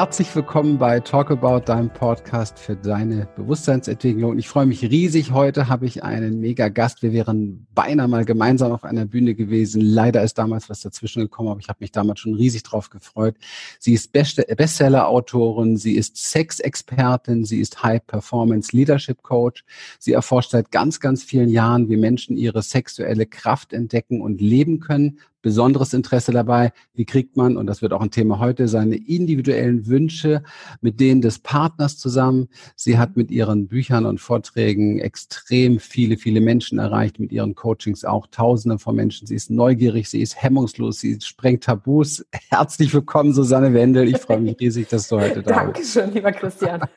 Herzlich willkommen bei Talk About, deinem Podcast für deine Bewusstseinsentwicklung. Ich freue mich riesig. Heute habe ich einen mega Gast. Wir wären beinahe mal gemeinsam auf einer Bühne gewesen. Leider ist damals was dazwischen gekommen, aber ich habe mich damals schon riesig drauf gefreut. Sie ist Bestseller-Autorin, sie ist Sex-Expertin, sie ist High-Performance-Leadership-Coach. Sie erforscht seit ganz, ganz vielen Jahren, wie Menschen ihre sexuelle Kraft entdecken und leben können besonderes Interesse dabei, wie kriegt man, und das wird auch ein Thema heute, seine individuellen Wünsche mit denen des Partners zusammen. Sie hat mit ihren Büchern und Vorträgen extrem viele, viele Menschen erreicht, mit ihren Coachings auch Tausende von Menschen. Sie ist neugierig, sie ist hemmungslos, sie sprengt Tabus. Herzlich willkommen, Susanne Wendel. Ich freue mich riesig, dass du heute da bist. Dankeschön, lieber Christian.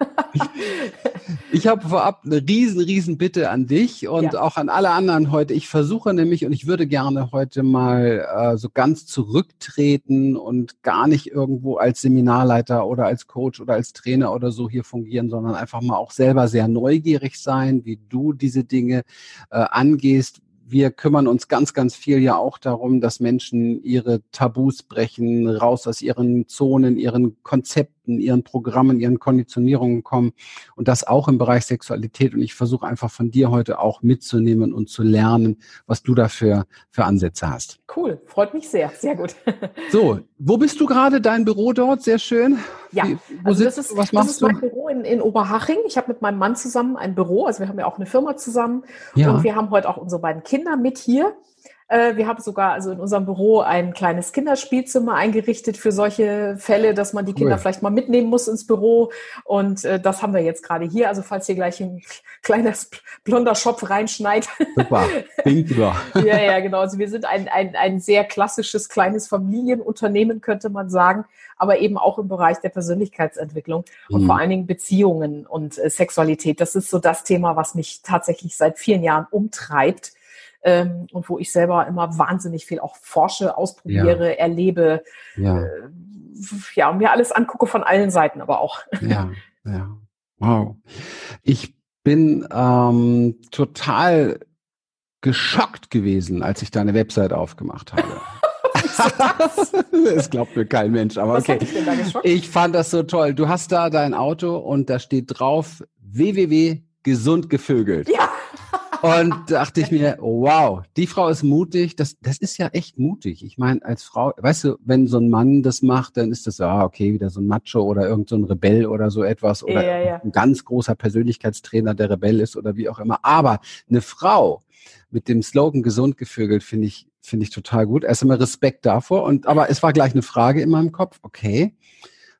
Ich habe vorab eine riesen, riesen Bitte an dich und ja. auch an alle anderen heute. Ich versuche nämlich und ich würde gerne heute mal äh, so ganz zurücktreten und gar nicht irgendwo als Seminarleiter oder als Coach oder als Trainer oder so hier fungieren, sondern einfach mal auch selber sehr neugierig sein, wie du diese Dinge äh, angehst, wir kümmern uns ganz, ganz viel ja auch darum, dass Menschen ihre Tabus brechen, raus aus ihren Zonen, ihren Konzepten, ihren Programmen, ihren Konditionierungen kommen und das auch im Bereich Sexualität. Und ich versuche einfach von dir heute auch mitzunehmen und zu lernen, was du dafür für Ansätze hast. Cool, freut mich sehr, sehr gut. So, wo bist du gerade? Dein Büro dort, sehr schön. Ja, Wie, wo also sitzt, das ist, was machst das ist mein Büro in, in Oberhaching. Ich habe mit meinem Mann zusammen ein Büro, also wir haben ja auch eine Firma zusammen ja. und wir haben heute auch unsere beiden Kinder mit hier. Äh, wir haben sogar also in unserem Büro ein kleines Kinderspielzimmer eingerichtet für solche Fälle, dass man die Kinder cool. vielleicht mal mitnehmen muss ins Büro. Und äh, das haben wir jetzt gerade hier. Also falls hier gleich ein kleiner blonder Schopf reinschneit. Super, über. ja, ja, genau. Also wir sind ein, ein, ein sehr klassisches kleines Familienunternehmen, könnte man sagen, aber eben auch im Bereich der Persönlichkeitsentwicklung und mhm. vor allen Dingen Beziehungen und äh, Sexualität. Das ist so das Thema, was mich tatsächlich seit vielen Jahren umtreibt ähm, und wo ich selber immer wahnsinnig viel auch forsche, ausprobiere, ja. erlebe, ja. Äh, ja, und mir alles angucke von allen Seiten aber auch. Ja, ja. Wow. Ich bin ähm, total geschockt gewesen, als ich deine Website aufgemacht habe. das glaubt mir kein Mensch, aber Was okay. Ich, ich fand das so toll. Du hast da dein Auto und da steht drauf www.gesundgevögelt. Ja. Und dachte ich mir, wow, die Frau ist mutig. Das, das ist ja echt mutig. Ich meine, als Frau, weißt du, wenn so ein Mann das macht, dann ist das, ah, okay, wieder so ein Macho oder irgend so ein Rebell oder so etwas oder ja, ja. ein ganz großer Persönlichkeitstrainer, der Rebell ist oder wie auch immer. Aber eine Frau mit dem Slogan gesund gevögelt finde ich, finde ich total gut. Erst einmal Respekt davor. Und, aber es war gleich eine Frage in meinem Kopf. Okay.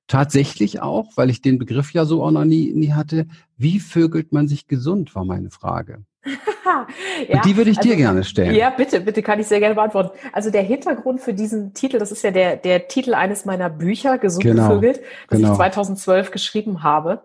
Tatsächlich auch, weil ich den Begriff ja so auch noch nie, nie hatte. Wie vögelt man sich gesund, war meine Frage. Ja, die würde ich dir also, gerne stellen. Ja, bitte, bitte kann ich sehr gerne beantworten. Also der Hintergrund für diesen Titel, das ist ja der, der Titel eines meiner Bücher, Gesund genau, gevögelt, das genau. ich 2012 geschrieben habe.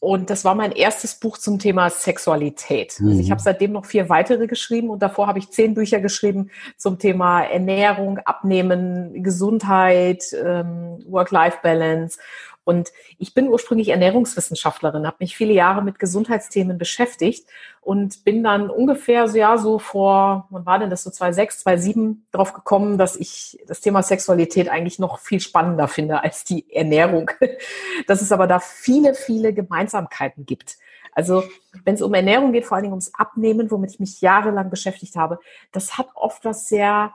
Und das war mein erstes Buch zum Thema Sexualität. Mhm. Also ich mhm. habe seitdem noch vier weitere geschrieben und davor habe ich zehn Bücher geschrieben zum Thema Ernährung, Abnehmen, Gesundheit, ähm, Work-Life-Balance und ich bin ursprünglich Ernährungswissenschaftlerin, habe mich viele Jahre mit Gesundheitsthemen beschäftigt und bin dann ungefähr so, ja, so vor, wann war denn das, so 2006, 2007 drauf gekommen, dass ich das Thema Sexualität eigentlich noch viel spannender finde als die Ernährung. Dass es aber da viele, viele Gemeinsamkeiten gibt. Also wenn es um Ernährung geht, vor allen Dingen ums Abnehmen, womit ich mich jahrelang beschäftigt habe, das hat oft was sehr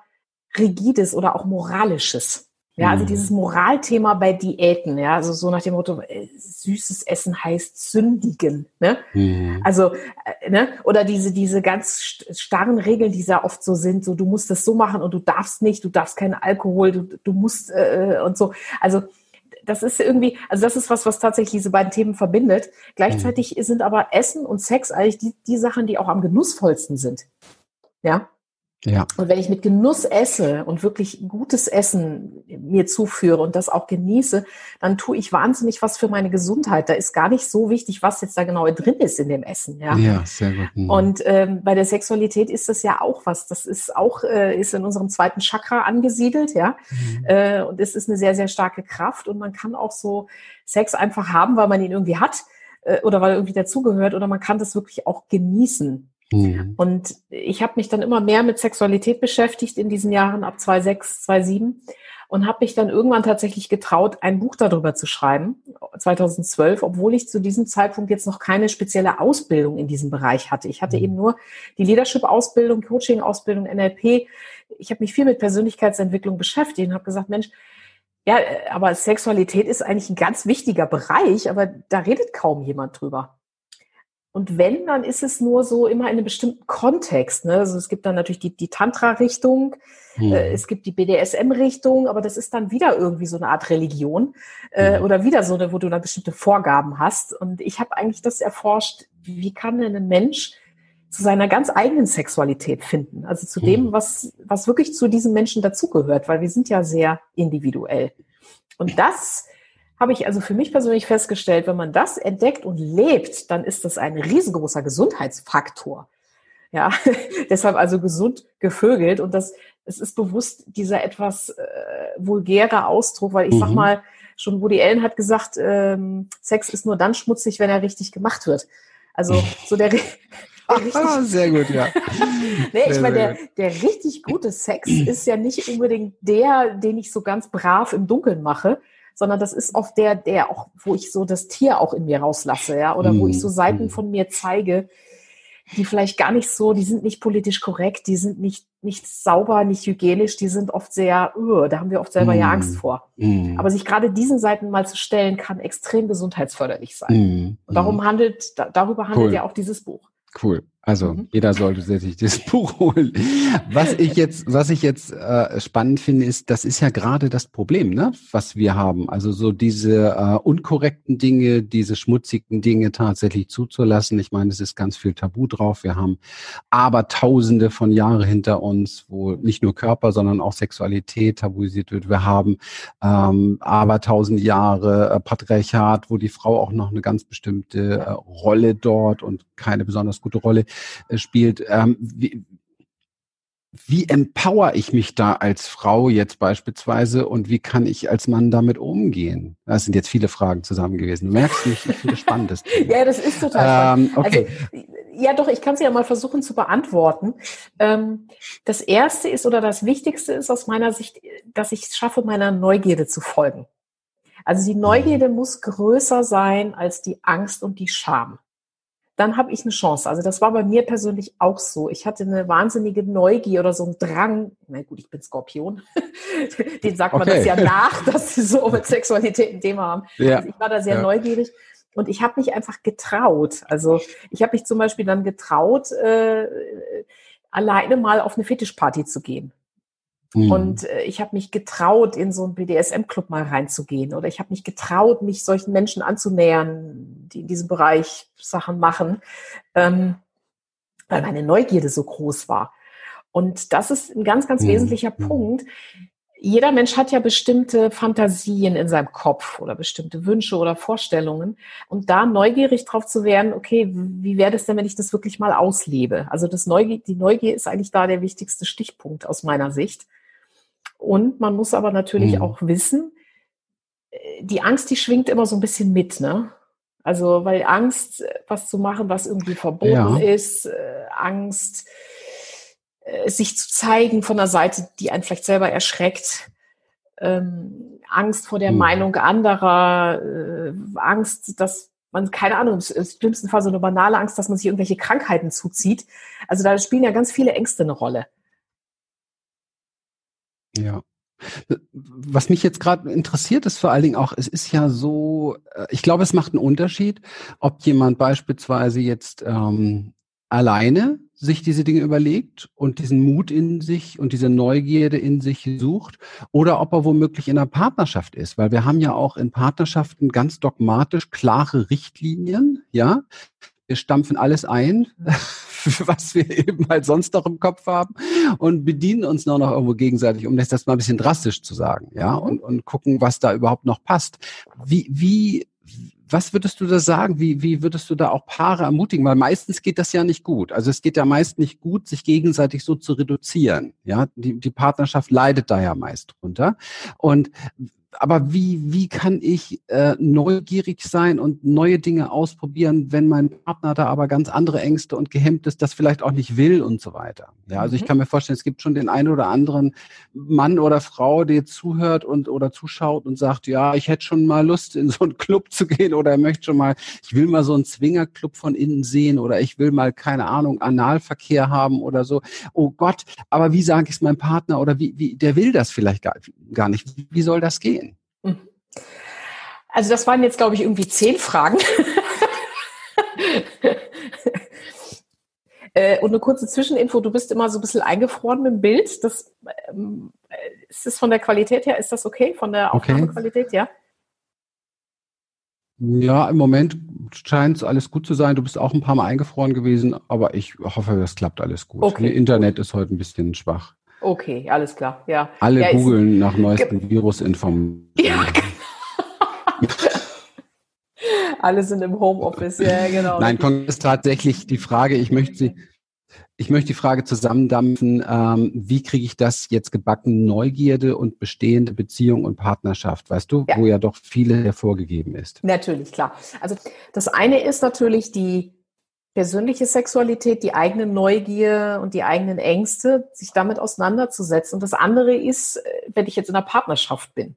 Rigides oder auch Moralisches. Ja, also mhm. dieses Moralthema bei Diäten, ja, also so nach dem Motto, äh, süßes Essen heißt sündigen, ne? Mhm. Also, äh, ne? Oder diese, diese ganz starren Regeln, die da oft so sind, so du musst das so machen und du darfst nicht, du darfst keinen Alkohol, du, du musst äh, und so. Also das ist irgendwie, also das ist was, was tatsächlich diese beiden Themen verbindet. Gleichzeitig mhm. sind aber Essen und Sex eigentlich die, die Sachen, die auch am genussvollsten sind. Ja. Ja. Und wenn ich mit Genuss esse und wirklich gutes Essen mir zuführe und das auch genieße, dann tue ich wahnsinnig was für meine Gesundheit. Da ist gar nicht so wichtig, was jetzt da genau drin ist in dem Essen. Ja, ja sehr gut. Mhm. Und ähm, bei der Sexualität ist das ja auch was. Das ist auch äh, ist in unserem zweiten Chakra angesiedelt, ja. Mhm. Äh, und es ist eine sehr sehr starke Kraft und man kann auch so Sex einfach haben, weil man ihn irgendwie hat äh, oder weil er irgendwie dazugehört oder man kann das wirklich auch genießen. Mhm. Und ich habe mich dann immer mehr mit Sexualität beschäftigt in diesen Jahren ab 2006, 2007 und habe mich dann irgendwann tatsächlich getraut, ein Buch darüber zu schreiben, 2012, obwohl ich zu diesem Zeitpunkt jetzt noch keine spezielle Ausbildung in diesem Bereich hatte. Ich hatte mhm. eben nur die Leadership-Ausbildung, Coaching-Ausbildung, NLP. Ich habe mich viel mit Persönlichkeitsentwicklung beschäftigt und habe gesagt, Mensch, ja, aber Sexualität ist eigentlich ein ganz wichtiger Bereich, aber da redet kaum jemand drüber. Und wenn, dann ist es nur so immer in einem bestimmten Kontext. Ne? Also es gibt dann natürlich die, die Tantra-Richtung, hm. äh, es gibt die BDSM-Richtung, aber das ist dann wieder irgendwie so eine Art Religion äh, hm. oder wieder so eine, wo du dann bestimmte Vorgaben hast. Und ich habe eigentlich das erforscht, wie kann denn ein Mensch zu seiner ganz eigenen Sexualität finden? Also zu hm. dem, was, was wirklich zu diesem Menschen dazugehört, weil wir sind ja sehr individuell. Und das habe ich also für mich persönlich festgestellt, wenn man das entdeckt und lebt, dann ist das ein riesengroßer Gesundheitsfaktor. Ja, deshalb also gesund gevögelt und das, es ist bewusst dieser etwas äh, vulgäre Ausdruck, weil ich mhm. sag mal, schon Woody Allen hat gesagt, ähm, Sex ist nur dann schmutzig, wenn er richtig gemacht wird. Also so der, der ah, sehr gut, ja. nee, ich meine, der, der richtig gute Sex ist ja nicht unbedingt der, den ich so ganz brav im Dunkeln mache, sondern das ist oft der, der auch, wo ich so das Tier auch in mir rauslasse, ja, oder wo ich so mhm. Seiten mhm. von mir zeige, die vielleicht gar nicht so, die sind nicht politisch korrekt, die sind nicht, nicht sauber, nicht hygienisch, die sind oft sehr, uh, da haben wir oft selber mm. ja Angst vor. Mm. Aber sich gerade diesen Seiten mal zu stellen, kann extrem gesundheitsförderlich sein. Mm. Und darum handelt, da, darüber handelt cool. ja auch dieses Buch. Cool. Also mhm. jeder sollte sich das Buch holen. Was ich jetzt, was ich jetzt äh, spannend finde, ist, das ist ja gerade das Problem, ne, was wir haben. Also so diese äh, unkorrekten Dinge, diese schmutzigen Dinge tatsächlich zuzulassen. Ich meine, es ist ganz viel Tabu drauf. Wir haben aber Tausende von Jahren hinter uns, wo nicht nur Körper, sondern auch Sexualität tabuisiert wird. Wir haben ähm, aber tausend Jahre äh, Patriarchat, wo die Frau auch noch eine ganz bestimmte äh, Rolle dort und keine besonders gute Rolle spielt. Ähm, wie, wie empower ich mich da als Frau jetzt beispielsweise und wie kann ich als Mann damit umgehen? Das sind jetzt viele Fragen zusammen gewesen. Du merkst nicht, ich finde spannend. ja, das ist total ähm, okay. Also, ja, doch, ich kann sie ja mal versuchen zu beantworten. Ähm, das erste ist oder das Wichtigste ist aus meiner Sicht, dass ich es schaffe, meiner Neugierde zu folgen. Also die Neugierde mhm. muss größer sein als die Angst und die Scham dann habe ich eine Chance. Also das war bei mir persönlich auch so. Ich hatte eine wahnsinnige Neugier oder so einen Drang. Na gut, ich bin Skorpion. Den sagt man okay. das ja nach, dass sie so mit Sexualität ein Thema haben. Ja. Also ich war da sehr ja. neugierig. Und ich habe mich einfach getraut. Also ich habe mich zum Beispiel dann getraut, äh, alleine mal auf eine Fetischparty zu gehen. Mhm. Und äh, ich habe mich getraut, in so einen BDSM-Club mal reinzugehen. Oder ich habe mich getraut, mich solchen Menschen anzunähern, die in diesem Bereich Sachen machen, ähm, weil meine Neugierde so groß war. Und das ist ein ganz, ganz mhm. wesentlicher mhm. Punkt. Jeder Mensch hat ja bestimmte Fantasien in seinem Kopf oder bestimmte Wünsche oder Vorstellungen. Und da neugierig drauf zu werden, okay, wie wäre das denn, wenn ich das wirklich mal auslebe? Also das Neugier, die Neugier ist eigentlich da der wichtigste Stichpunkt aus meiner Sicht. Und man muss aber natürlich mhm. auch wissen, äh, die Angst, die schwingt immer so ein bisschen mit, ne? Also, weil Angst, äh, was zu machen, was irgendwie verboten ja. ist, äh, Angst, sich zu zeigen von der Seite, die einen vielleicht selber erschreckt, ähm, Angst vor der mhm. Meinung anderer, äh, Angst, dass man, keine Ahnung, im schlimmsten Fall so eine banale Angst, dass man sich irgendwelche Krankheiten zuzieht. Also da spielen ja ganz viele Ängste eine Rolle. Ja. Was mich jetzt gerade interessiert, ist vor allen Dingen auch, es ist ja so, äh, ich glaube, es macht einen Unterschied, ob jemand beispielsweise jetzt ähm, alleine sich diese Dinge überlegt und diesen Mut in sich und diese Neugierde in sich sucht oder ob er womöglich in einer Partnerschaft ist, weil wir haben ja auch in Partnerschaften ganz dogmatisch klare Richtlinien, ja. Wir stampfen alles ein, was wir eben halt sonst noch im Kopf haben und bedienen uns nur noch irgendwo gegenseitig, um das, das mal ein bisschen drastisch zu sagen, ja, mhm. und, und gucken, was da überhaupt noch passt. Wie, wie, was würdest du da sagen? Wie, wie würdest du da auch Paare ermutigen? Weil meistens geht das ja nicht gut. Also es geht ja meist nicht gut, sich gegenseitig so zu reduzieren. Ja, die, die Partnerschaft leidet da ja meist drunter. Und aber wie, wie kann ich äh, neugierig sein und neue Dinge ausprobieren, wenn mein Partner da aber ganz andere Ängste und gehemmt ist, das vielleicht auch nicht will und so weiter. Ja, also mhm. ich kann mir vorstellen, es gibt schon den einen oder anderen Mann oder Frau, der zuhört und oder zuschaut und sagt, ja, ich hätte schon mal Lust, in so einen Club zu gehen oder er möchte schon mal, ich will mal so einen Zwingerclub von innen sehen oder ich will mal, keine Ahnung, Analverkehr haben oder so. Oh Gott, aber wie sage ich es meinem Partner oder wie, wie, der will das vielleicht gar, gar nicht. Wie soll das gehen? Mhm. Also das waren jetzt, glaube ich, irgendwie zehn Fragen. Äh, und eine kurze Zwischeninfo, du bist immer so ein bisschen eingefroren im Bild. Das, ähm, ist das von der Qualität her, ist das okay? Von der Aufnahmequalität, okay. ja? Ja, im Moment scheint es alles gut zu sein. Du bist auch ein paar Mal eingefroren gewesen, aber ich hoffe, das klappt alles gut. Okay. Internet ist heute ein bisschen schwach. Okay, alles klar, ja. Alle ja, googeln nach neuesten Virusinformationen. Ja, genau. Alle sind im Homeoffice, ja, genau. Nein, ist tatsächlich die Frage, ich möchte sie, ich möchte die Frage zusammendampfen, ähm, wie kriege ich das jetzt gebacken, Neugierde und bestehende Beziehung und Partnerschaft, weißt du, ja. wo ja doch viele hervorgegeben ist. Natürlich, klar. Also das eine ist natürlich die persönliche Sexualität, die eigene Neugier und die eigenen Ängste, sich damit auseinanderzusetzen. Und das andere ist, äh, wenn ich jetzt in einer Partnerschaft bin,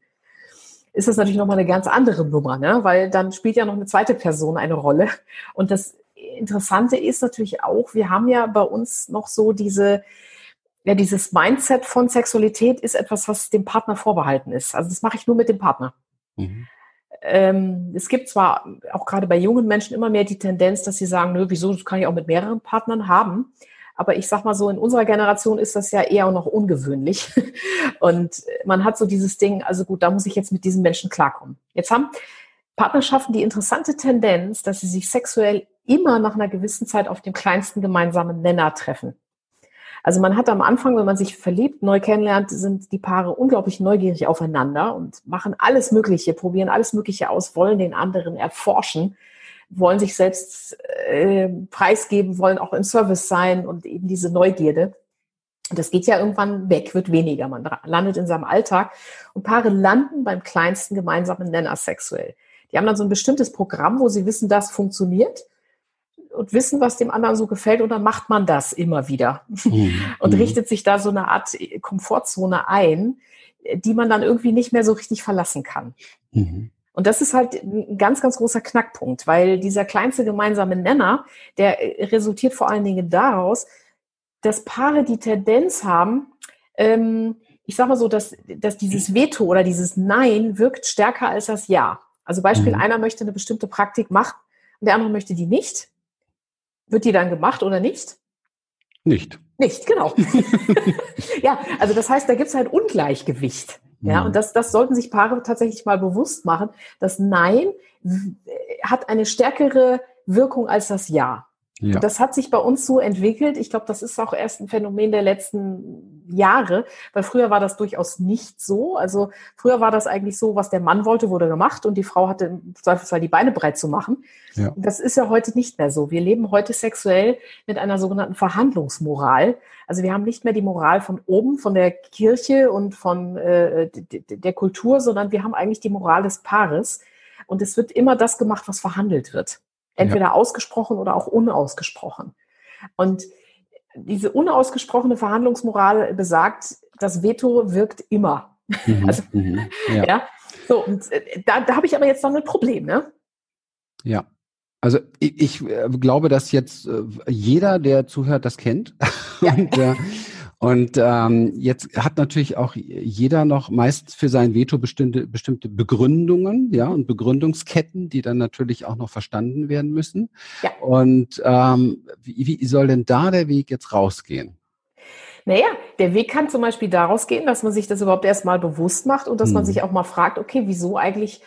ist das natürlich nochmal eine ganz andere Nummer, ne? weil dann spielt ja noch eine zweite Person eine Rolle. Und das Interessante ist natürlich auch, wir haben ja bei uns noch so diese, ja, dieses Mindset von Sexualität ist etwas, was dem Partner vorbehalten ist. Also das mache ich nur mit dem Partner. Mhm ähm, es gibt zwar auch gerade bei jungen Menschen immer mehr die Tendenz, dass sie sagen, nö, wieso, das kann ich auch mit mehreren Partnern haben. Aber ich sag mal so, in unserer Generation ist das ja eher noch ungewöhnlich. Und man hat so dieses Ding, also gut, da muss ich jetzt mit diesen Menschen klarkommen. Jetzt haben Partnerschaften die interessante Tendenz, dass sie sich sexuell immer nach einer gewissen Zeit auf dem kleinsten gemeinsamen Nenner treffen. Also man hat am Anfang, wenn man sich verliebt, neu kennenlernt, sind die Paare unglaublich neugierig aufeinander und machen alles Mögliche, probieren alles Mögliche aus, wollen den anderen erforschen, wollen sich selbst äh, preisgeben, wollen auch im Service sein und eben diese Neugierde. Das geht ja irgendwann weg, wird weniger. Man landet in seinem Alltag und Paare landen beim kleinsten gemeinsamen Nenner sexuell. Die haben dann so ein bestimmtes Programm, wo sie wissen, das funktioniert und wissen, was dem anderen so gefällt und dann macht man das immer wieder mhm. und mhm. richtet sich da so eine Art Komfortzone ein, die man dann irgendwie nicht mehr so richtig verlassen kann. Mhm. Und das ist halt ein ganz, ganz großer Knackpunkt, weil dieser kleinste gemeinsame Nenner, der resultiert vor allen Dingen daraus, dass Paare die Tendenz haben, ähm, ich sag mal so, dass, dass dieses Veto oder dieses Nein wirkt stärker als das Ja. Also Beispiel, mhm. einer möchte eine bestimmte Praktik machen und der andere möchte die nicht. Wird die dann gemacht oder nicht? Nicht. Nicht, genau. ja, also das heißt, da gibt es halt Ungleichgewicht. Ja, mhm. und das, das sollten sich Paare tatsächlich mal bewusst machen. Das Nein hat eine stärkere Wirkung als das Ja. Ja. Das hat sich bei uns so entwickelt. Ich glaube, das ist auch erst ein Phänomen der letzten Jahre, weil früher war das durchaus nicht so. Also früher war das eigentlich so, was der Mann wollte, wurde gemacht und die Frau hatte im Zweifelsfall die Beine breit zu machen. Ja. Das ist ja heute nicht mehr so. Wir leben heute sexuell mit einer sogenannten Verhandlungsmoral. Also wir haben nicht mehr die Moral von oben, von der Kirche und von äh, der Kultur, sondern wir haben eigentlich die Moral des Paares. Und es wird immer das gemacht, was verhandelt wird. Entweder ja. ausgesprochen oder auch unausgesprochen. Und diese unausgesprochene Verhandlungsmoral besagt, das Veto wirkt immer. Mhm, also, mhm, ja. ja. So, und äh, da, da habe ich aber jetzt noch ein Problem, ne? Ja. Also ich, ich äh, glaube, dass jetzt äh, jeder, der zuhört, das kennt. Ja. und, äh, und ähm, jetzt hat natürlich auch jeder noch meist für sein Veto bestimmte, bestimmte Begründungen, ja, und Begründungsketten, die dann natürlich auch noch verstanden werden müssen. Ja. Und ähm, wie, wie soll denn da der Weg jetzt rausgehen? Naja, der Weg kann zum Beispiel daraus gehen, dass man sich das überhaupt erstmal bewusst macht und dass hm. man sich auch mal fragt, okay, wieso eigentlich,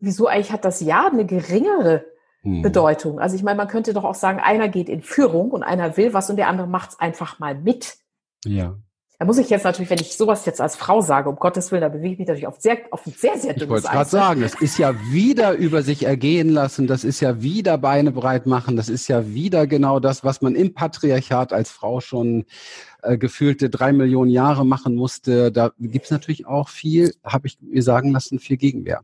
wieso eigentlich hat das Ja eine geringere hm. Bedeutung? Also ich meine, man könnte doch auch sagen, einer geht in Führung und einer will was und der andere macht es einfach mal mit. Ja. Da muss ich jetzt natürlich, wenn ich sowas jetzt als Frau sage, um Gottes Willen, da bewege ich mich natürlich auf sehr, auf ein sehr, sehr dünnes Ich wollte gerade sagen, das ist ja wieder über sich ergehen lassen, das ist ja wieder Beine breit machen, das ist ja wieder genau das, was man im Patriarchat als Frau schon äh, gefühlte drei Millionen Jahre machen musste. Da gibt's natürlich auch viel, habe ich mir sagen lassen, viel Gegenwehr.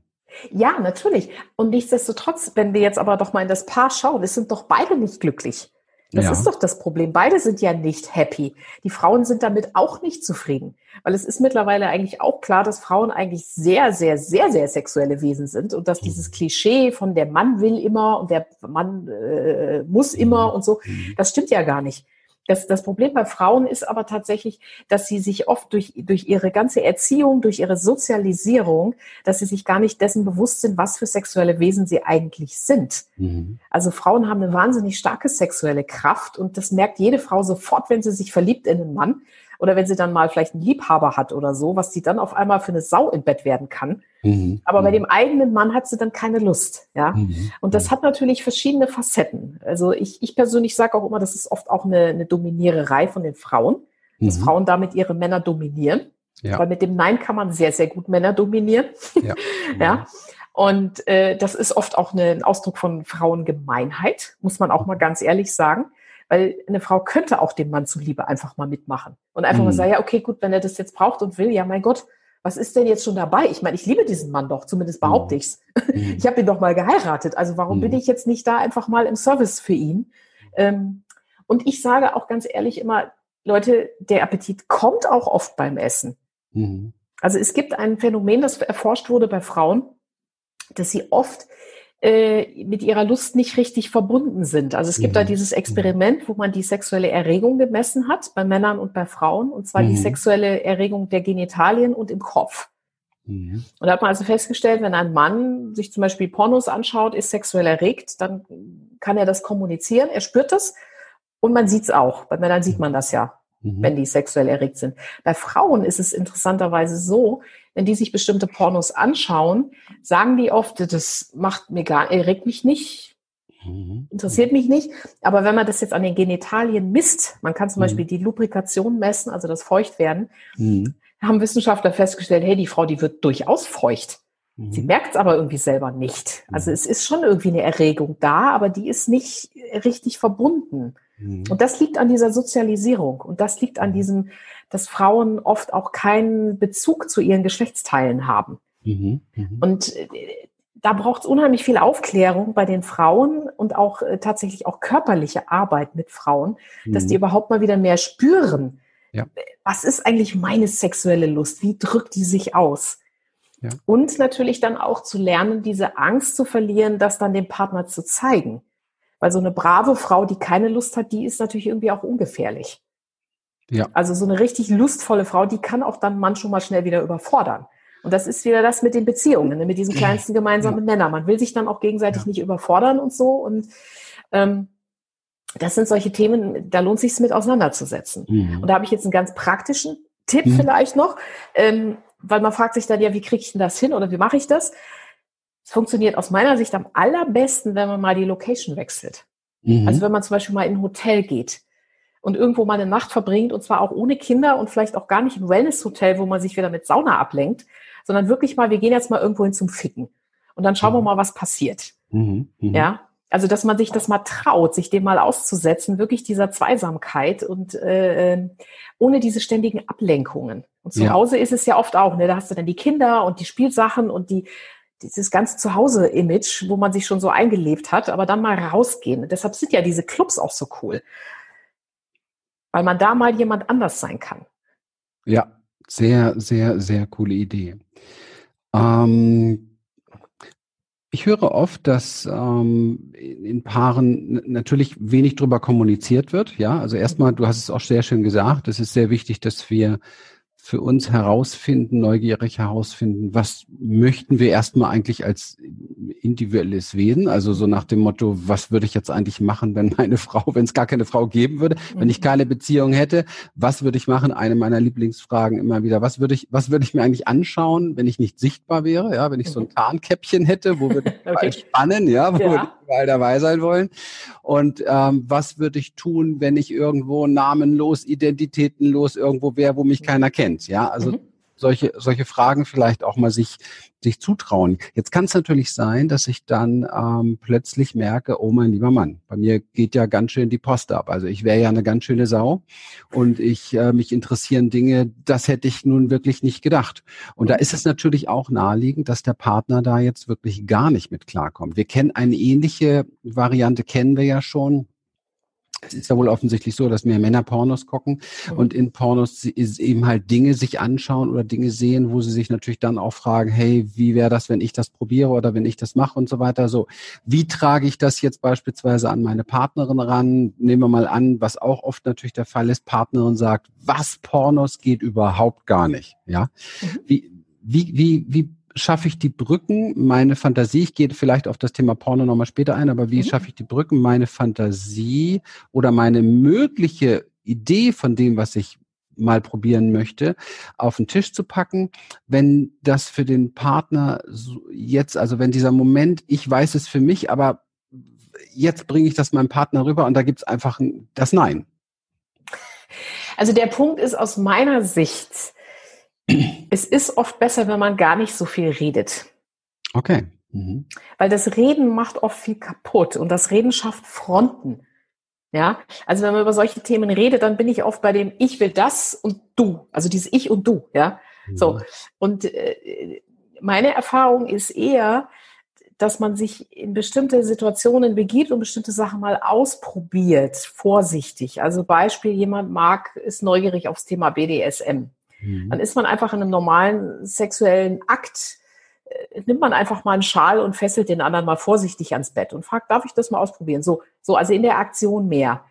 Ja, natürlich. Und nichtsdestotrotz, wenn wir jetzt aber doch mal in das Paar schauen, es sind doch beide nicht glücklich. Das ja. ist doch das Problem. Beide sind ja nicht happy. Die Frauen sind damit auch nicht zufrieden. Weil es ist mittlerweile eigentlich auch klar, dass Frauen eigentlich sehr, sehr, sehr, sehr sexuelle Wesen sind und dass dieses Klischee von der Mann will immer und der Mann äh, muss immer mhm. und so, mhm. das stimmt ja gar nicht. Das, das Problem bei Frauen ist aber tatsächlich, dass sie sich oft durch, durch ihre ganze Erziehung, durch ihre Sozialisierung, dass sie sich gar nicht dessen bewusst sind, was für sexuelle Wesen sie eigentlich sind. Mhm. Also Frauen haben eine wahnsinnig starke sexuelle Kraft und das merkt jede Frau sofort, wenn sie sich verliebt in einen Mann oder wenn sie dann mal vielleicht einen Liebhaber hat oder so, was sie dann auf einmal für eine Sau im Bett werden kann. Mhm. Aber bei mhm. dem eigenen Mann hat sie dann keine Lust, ja. Mhm. Und das hat natürlich verschiedene Facetten. Also ich, ich persönlich sage auch immer, das ist oft auch eine, eine Dominiererei von den Frauen, dass mhm. Frauen damit ihre Männer dominieren. Ja. Weil mit dem Nein kann man sehr, sehr gut Männer dominieren. Ja. ja. Und äh, das ist oft auch eine, ein Ausdruck von Frauengemeinheit, muss man auch mal ganz ehrlich sagen. Weil eine Frau könnte auch dem Mann zuliebe einfach mal mitmachen. Und einfach mhm. mal sagen, ja, okay, gut, wenn er das jetzt braucht und will, ja, mein Gott, was ist denn jetzt schon dabei? Ich meine, ich liebe diesen Mann doch, zumindest behaupte mhm. ich's. Mhm. Ich habe ihn doch mal geheiratet. Also warum mhm. bin ich jetzt nicht da einfach mal im Service für ihn? Ähm, und ich sage auch ganz ehrlich immer, Leute, der Appetit kommt auch oft beim Essen. Mhm. Also es gibt ein Phänomen, das erforscht wurde bei Frauen, dass sie oft äh, mit ihrer Lust nicht richtig verbunden sind. Also es gibt mhm. da dieses Experiment, wo man die sexuelle Erregung gemessen hat, bei Männern und bei Frauen, und zwar mhm. die sexuelle Erregung der Genitalien und im Kopf. Mhm. Und da hat man also festgestellt, wenn ein Mann sich zum Beispiel Pornos anschaut, ist sexuell erregt, dann kann er das kommunizieren, er spürt das und man sieht es auch. Bei Männern sieht man das ja, mhm. wenn die sexuell erregt sind. Bei Frauen ist es interessanterweise so, wenn die sich bestimmte Pornos anschauen, sagen die oft, das macht mir gar, erregt mich nicht, mhm. interessiert mich nicht. Aber wenn man das jetzt an den Genitalien misst, man kann zum mhm. Beispiel die Lubrikation messen, also das Feuchtwerden, mhm. haben Wissenschaftler festgestellt, hey, die Frau, die wird durchaus feucht. Sie mhm. merkt es aber irgendwie selber nicht. Also mhm. es ist schon irgendwie eine Erregung da, aber die ist nicht richtig verbunden. Und das liegt an dieser Sozialisierung und das liegt an diesem, dass Frauen oft auch keinen Bezug zu ihren Geschlechtsteilen haben. Mhm. Mhm. Und äh, da braucht es unheimlich viel Aufklärung bei den Frauen und auch äh, tatsächlich auch körperliche Arbeit mit Frauen, dass die mhm. überhaupt mal wieder mehr spüren. Ja. Was ist eigentlich meine sexuelle Lust? Wie drückt die sich aus? Ja. Und natürlich dann auch zu lernen, diese Angst zu verlieren, das dann dem Partner zu zeigen. Weil so eine brave Frau, die keine Lust hat, die ist natürlich irgendwie auch ungefährlich. Ja. Also so eine richtig lustvolle Frau, die kann auch dann man schon mal schnell wieder überfordern. Und das ist wieder das mit den Beziehungen, ne, mit diesem kleinsten gemeinsamen Nenner. Man will sich dann auch gegenseitig ja. nicht überfordern und so. Und ähm, das sind solche Themen, da lohnt sich es mit auseinanderzusetzen. Mhm. Und da habe ich jetzt einen ganz praktischen Tipp mhm. vielleicht noch, ähm, weil man fragt sich dann ja, wie kriege ich denn das hin oder wie mache ich das? Es funktioniert aus meiner Sicht am allerbesten, wenn man mal die Location wechselt. Mhm. Also wenn man zum Beispiel mal in ein Hotel geht und irgendwo mal eine Nacht verbringt und zwar auch ohne Kinder und vielleicht auch gar nicht im Wellness-Hotel, wo man sich wieder mit Sauna ablenkt, sondern wirklich mal, wir gehen jetzt mal irgendwo hin zum Ficken und dann schauen mhm. wir mal, was passiert. Mhm. Mhm. Ja, also dass man sich das mal traut, sich dem mal auszusetzen, wirklich dieser Zweisamkeit und äh, ähm, ohne diese ständigen Ablenkungen. Und zu ja. Hause ist es ja oft auch, ne, da hast du dann die Kinder und die Spielsachen und die dieses ganze Zuhause-Image, wo man sich schon so eingelebt hat, aber dann mal rausgehen. deshalb sind ja diese Clubs auch so cool. Weil man da mal jemand anders sein kann. Ja, sehr, sehr, sehr coole Idee. Ähm, ich höre oft, dass ähm, in Paaren natürlich wenig drüber kommuniziert wird. Ja, also erstmal, du hast es auch sehr schön gesagt, es ist sehr wichtig, dass wir für uns herausfinden, neugierig herausfinden, was möchten wir erstmal eigentlich als individuelles Wesen? Also so nach dem Motto, was würde ich jetzt eigentlich machen, wenn meine Frau, wenn es gar keine Frau geben würde, wenn ich mhm. keine Beziehung hätte, was würde ich machen? Eine meiner Lieblingsfragen immer wieder, was würde ich, was würde ich mir eigentlich anschauen, wenn ich nicht sichtbar wäre? Ja, wenn ich so ein mhm. Tarnkäppchen hätte, wo würde ich okay. spannen? Ja, wo ja, überall dabei sein wollen. Und ähm, was würde ich tun, wenn ich irgendwo namenlos, identitätenlos irgendwo wäre, wo mich keiner kennt? Ja, also mhm solche, solche Fragen vielleicht auch mal sich, sich zutrauen. Jetzt kann es natürlich sein, dass ich dann ähm, plötzlich merke, oh mein lieber Mann, bei mir geht ja ganz schön die Post ab. Also ich wäre ja eine ganz schöne Sau und ich äh, mich interessieren Dinge, das hätte ich nun wirklich nicht gedacht. Und da ist es natürlich auch naheliegend, dass der Partner da jetzt wirklich gar nicht mit klarkommt. Wir kennen eine ähnliche Variante, kennen wir ja schon es ist ja wohl offensichtlich so, dass mehr Männer Pornos gucken mhm. und in Pornos eben halt Dinge sich anschauen oder Dinge sehen, wo sie sich natürlich dann auch fragen, hey, wie wäre das, wenn ich das probiere oder wenn ich das mache und so weiter. So, wie trage ich das jetzt beispielsweise an meine Partnerin ran? Nehmen wir mal an, was auch oft natürlich der Fall ist, Partnerin sagt, was Pornos geht überhaupt gar nicht. Ja, mhm. wie, wie, wie, wie schaffe ich die Brücken, meine Fantasie, ich gehe vielleicht auf das Thema Porno nochmal später ein, aber wie mhm. schaffe ich die Brücken, meine Fantasie oder meine mögliche Idee von dem, was ich mal probieren möchte, auf den Tisch zu packen, wenn das für den Partner jetzt, also wenn dieser Moment, ich weiß es für mich, aber jetzt bringe ich das meinem Partner rüber und da gibt es einfach das Nein. Also der Punkt ist aus meiner Sicht, es ist oft besser, wenn man gar nicht so viel redet. Okay. Mhm. Weil das Reden macht oft viel kaputt und das Reden schafft Fronten. Ja, also wenn man über solche Themen redet, dann bin ich oft bei dem Ich will das und du, also dieses Ich und du, ja. Mhm. So. Und äh, meine Erfahrung ist eher, dass man sich in bestimmte Situationen begibt und bestimmte Sachen mal ausprobiert, vorsichtig. Also Beispiel, jemand mag, ist neugierig aufs Thema BDSM. Mhm. Dann ist man einfach in einem normalen sexuellen Akt, äh, nimmt man einfach mal einen Schal und fesselt den anderen mal vorsichtig ans Bett und fragt, darf ich das mal ausprobieren? So, so also in der Aktion mehr.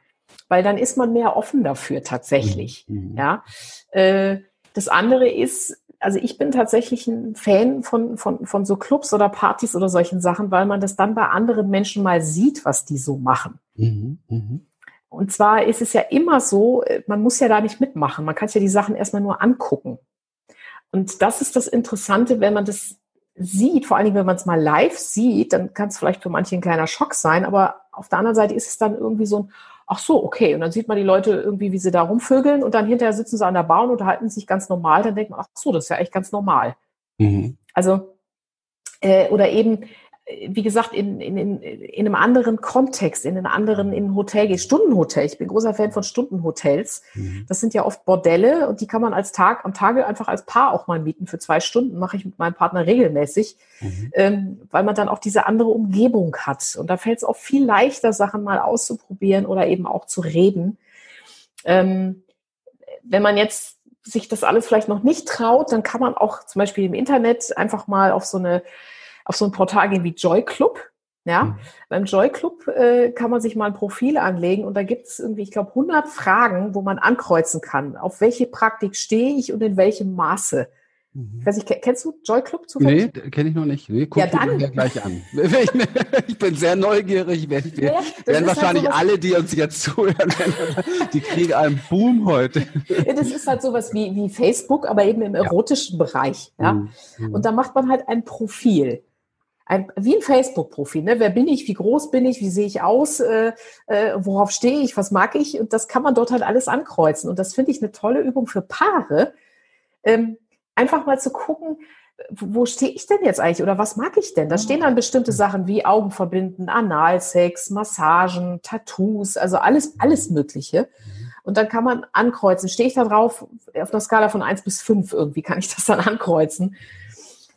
Weil dann ist man mehr offen dafür tatsächlich. Mhm. mhm. Ja. Äh, das andere ist, also ich bin tatsächlich ein Fan von, von, von so Clubs oder Partys oder solchen Sachen, weil man das dann bei anderen Menschen mal sieht, was die so machen. Mhm. Mhm. Und zwar ist es ja immer so, äh, man muss ja da nicht mitmachen. Man kann sich ja die Sachen erstmal nur angucken. Und das ist das Interessante, wenn man das sieht, vor allen Dingen, wenn man es mal live sieht, dann kann es vielleicht für manche ein kleiner Schock sein, aber auf der anderen Seite ist es dann irgendwie so ein, ach so, okay, und dann sieht man die Leute irgendwie, wie sie da rumvögeln und dann hinterher sitzen sie an der Bar und unterhalten sich ganz normal, dann denkt man, ach so, das ist ja echt ganz normal. Mhm. Also, äh, oder eben, wie gesagt, in, in, in, in einem anderen Kontext, in einem anderen in ein Hotel geht. Stundenhotel. Ich bin großer Fan von Stundenhotels. Mhm. Das sind ja oft Bordelle und die kann man als Tag, am Tage einfach als Paar auch mal mieten für zwei Stunden. Mache ich mit meinem Partner regelmäßig, mhm. ähm, weil man dann auch diese andere Umgebung hat. Und da fällt es auch viel leichter, Sachen mal auszuprobieren oder eben auch zu reden. Ähm, wenn man jetzt sich das alles vielleicht noch nicht traut, dann kann man auch zum Beispiel im Internet einfach mal auf so eine auf so ein Portal gehen wie Joy Club. Ja, mhm. beim Joy Club äh, kann man sich mal ein Profil anlegen und da gibt es irgendwie, ich glaube, 100 Fragen, wo man ankreuzen kann. Auf welche Praktik stehe ich und in welchem Maße? Mhm. Ich weiß nicht, kennst du Joy Club zufällig? Nee, kenne ich noch nicht. Nee, guck ja, dann. mir gleich an. ich bin sehr neugierig. Wir, wir ja, werden halt wahrscheinlich halt alle, die uns jetzt zuhören, die kriegen einen Boom heute. das ist halt sowas wie, wie Facebook, aber eben im erotischen ja. Bereich. Ja? Mhm. Und da macht man halt ein Profil ein, wie ein Facebook-Profil. Ne? Wer bin ich? Wie groß bin ich? Wie sehe ich aus? Äh, äh, worauf stehe ich? Was mag ich? Und das kann man dort halt alles ankreuzen. Und das finde ich eine tolle Übung für Paare. Ähm, einfach mal zu gucken, wo stehe ich denn jetzt eigentlich oder was mag ich denn? Da stehen dann bestimmte Sachen wie Augen verbinden, Analsex, Massagen, Tattoos, also alles, alles Mögliche. Und dann kann man ankreuzen. Stehe ich da drauf auf einer Skala von eins bis fünf irgendwie, kann ich das dann ankreuzen?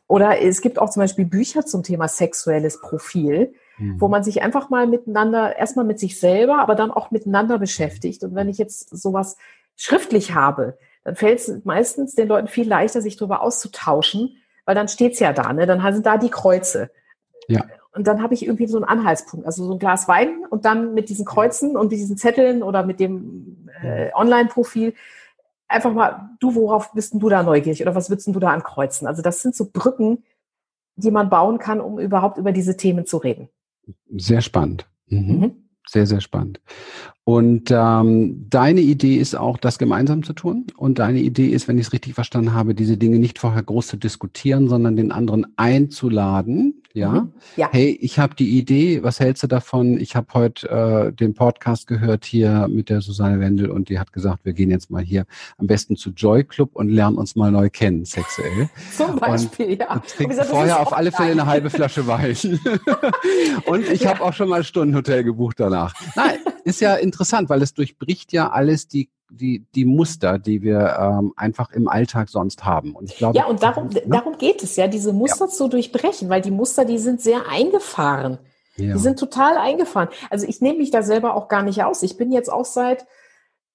Oder es gibt auch zum Beispiel Bücher zum Thema sexuelles Profil, mhm. wo man sich einfach mal miteinander, erstmal mit sich selber, aber dann auch miteinander beschäftigt. Und wenn ich jetzt sowas schriftlich habe, dann fällt es meistens den Leuten viel leichter, sich darüber auszutauschen, weil dann steht's ja da, ne? Dann sind da die Kreuze. Ja. Und dann habe ich irgendwie so einen Anhaltspunkt, also so ein Glas Wein und dann mit diesen Kreuzen und diesen Zetteln oder mit dem äh, Online-Profil einfach mal, du, worauf bist denn du da neugierig oder was würdest du da ankreuzen? Also das sind so Brücken, die man bauen kann, um überhaupt über diese Themen zu reden. Sehr spannend. Mhm. Mhm. Sehr, sehr spannend. Und ähm, deine Idee ist auch, das gemeinsam zu tun. Und deine Idee ist, wenn ich es richtig verstanden habe, diese Dinge nicht vorher groß zu diskutieren, sondern den anderen einzuladen, ja? Mhm. ja. Hey, ich habe die Idee, was hältst du davon? Ich habe heute äh, den Podcast gehört hier mit der Susanne Wendel und die hat gesagt, wir gehen jetzt mal hier am besten zu Joy Club und lernen uns mal neu kennen, sexuell. Zum Beispiel, und, ja. Und trinken gesagt, vorher auf alle Fälle eine halbe Flasche Wein. und ich ja. habe auch schon mal Stundenhotel gebucht danach. Nein, ist ja interessant, weil es durchbricht ja alles die die, die Muster, die wir ähm, einfach im Alltag sonst haben. Und ich glaube, ja, und darum, ne? darum geht es ja, diese Muster ja. zu durchbrechen, weil die Muster, die sind sehr eingefahren. Ja. Die sind total eingefahren. Also ich nehme mich da selber auch gar nicht aus. Ich bin jetzt auch seit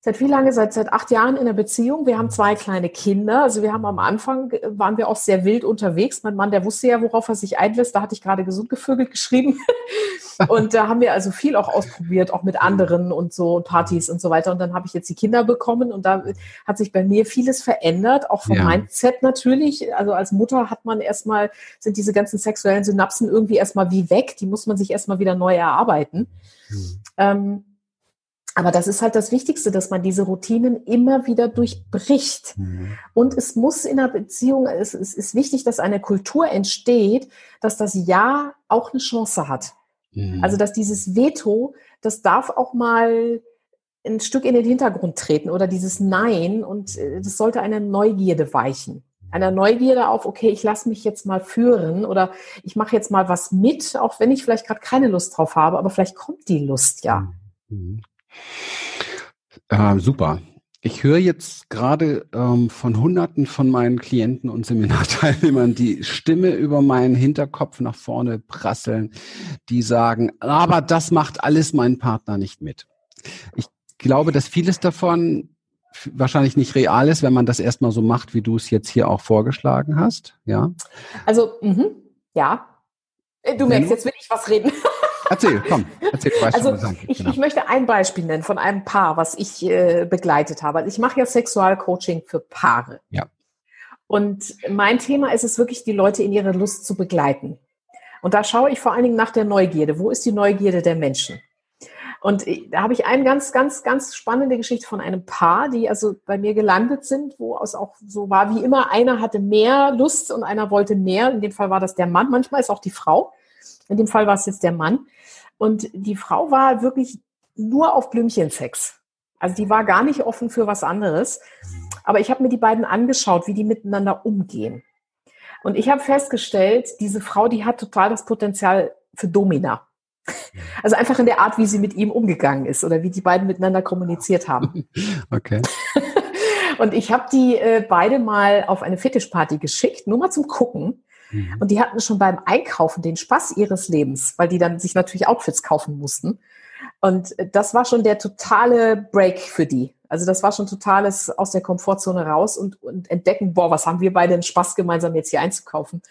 Seit wie lange? Seit, seit acht Jahren in der Beziehung. Wir haben zwei kleine Kinder. Also wir haben am Anfang, äh, waren wir auch sehr wild unterwegs. Mein Mann, der wusste ja, worauf er sich einlässt. Da hatte ich gerade gesund gevögelt geschrieben. Und da haben wir also viel auch ausprobiert, auch mit anderen und so Partys und so weiter. Und dann habe ich jetzt die Kinder bekommen und da hat sich bei mir vieles verändert, auch vom ja. Mindset natürlich. Also als Mutter hat man erstmal, sind diese ganzen sexuellen Synapsen irgendwie erstmal wie weg. Die muss man sich erstmal wieder neu erarbeiten. Mhm. Ähm, aber das ist halt das Wichtigste, dass man diese Routinen immer wieder durchbricht. Mhm. Und es muss in einer Beziehung, es, es, ist wichtig, dass eine Kultur entsteht, dass das Ja auch eine Chance hat. Mhm. Also, dass dieses Veto, das darf auch mal ein Stück in den Hintergrund treten oder dieses Nein und äh, das sollte einer Neugierde weichen. Einer Neugierde auf, okay, ich lasse mich jetzt mal führen oder ich mache jetzt mal was mit, auch wenn ich vielleicht gerade keine Lust drauf habe, aber vielleicht kommt die Lust ja. Mhm. Äh, super. Ich höre jetzt gerade ähm, von Hunderten von meinen Klienten und Seminarteilnehmern die Stimme über meinen Hinterkopf nach vorne prasseln, die sagen, aber das macht alles mein Partner nicht mit. Ich glaube, dass vieles davon wahrscheinlich nicht real ist, wenn man das erstmal so macht, wie du es jetzt hier auch vorgeschlagen hast. Ja. Also, mh, ja. Du merkst, jetzt will ich was reden. Erzähl, komm, erzähl. Weißt also schon, ich, genau. ich möchte ein Beispiel nennen von einem Paar, was ich äh, begleitet habe. Ich mache ja Sexualcoaching für Paare. Ja. Und mein Thema ist es wirklich, die Leute in ihre Lust zu begleiten. Und da schaue ich vor allen Dingen nach der Neugierde. Wo ist die Neugierde der Menschen? Und da habe ich eine ganz, ganz, ganz spannende Geschichte von einem Paar, die also bei mir gelandet sind, wo es auch so war wie immer, einer hatte mehr Lust und einer wollte mehr. In dem Fall war das der Mann, manchmal ist auch die Frau. In dem Fall war es jetzt der Mann. Und die Frau war wirklich nur auf Blümchensex. Also die war gar nicht offen für was anderes. Aber ich habe mir die beiden angeschaut, wie die miteinander umgehen. Und ich habe festgestellt, diese Frau, die hat total das Potenzial für Domina. Also einfach in der Art, wie sie mit ihm umgegangen ist oder wie die beiden miteinander kommuniziert haben. Okay. Und ich habe die äh, beide mal auf eine Fetischparty geschickt, nur mal zum Gucken. Mhm. Und die hatten schon beim Einkaufen den Spaß ihres Lebens, weil die dann sich natürlich Outfits kaufen mussten. Und das war schon der totale Break für die. Also das war schon totales aus der Komfortzone raus und, und entdecken, boah, was haben wir beide den Spaß gemeinsam jetzt hier einzukaufen.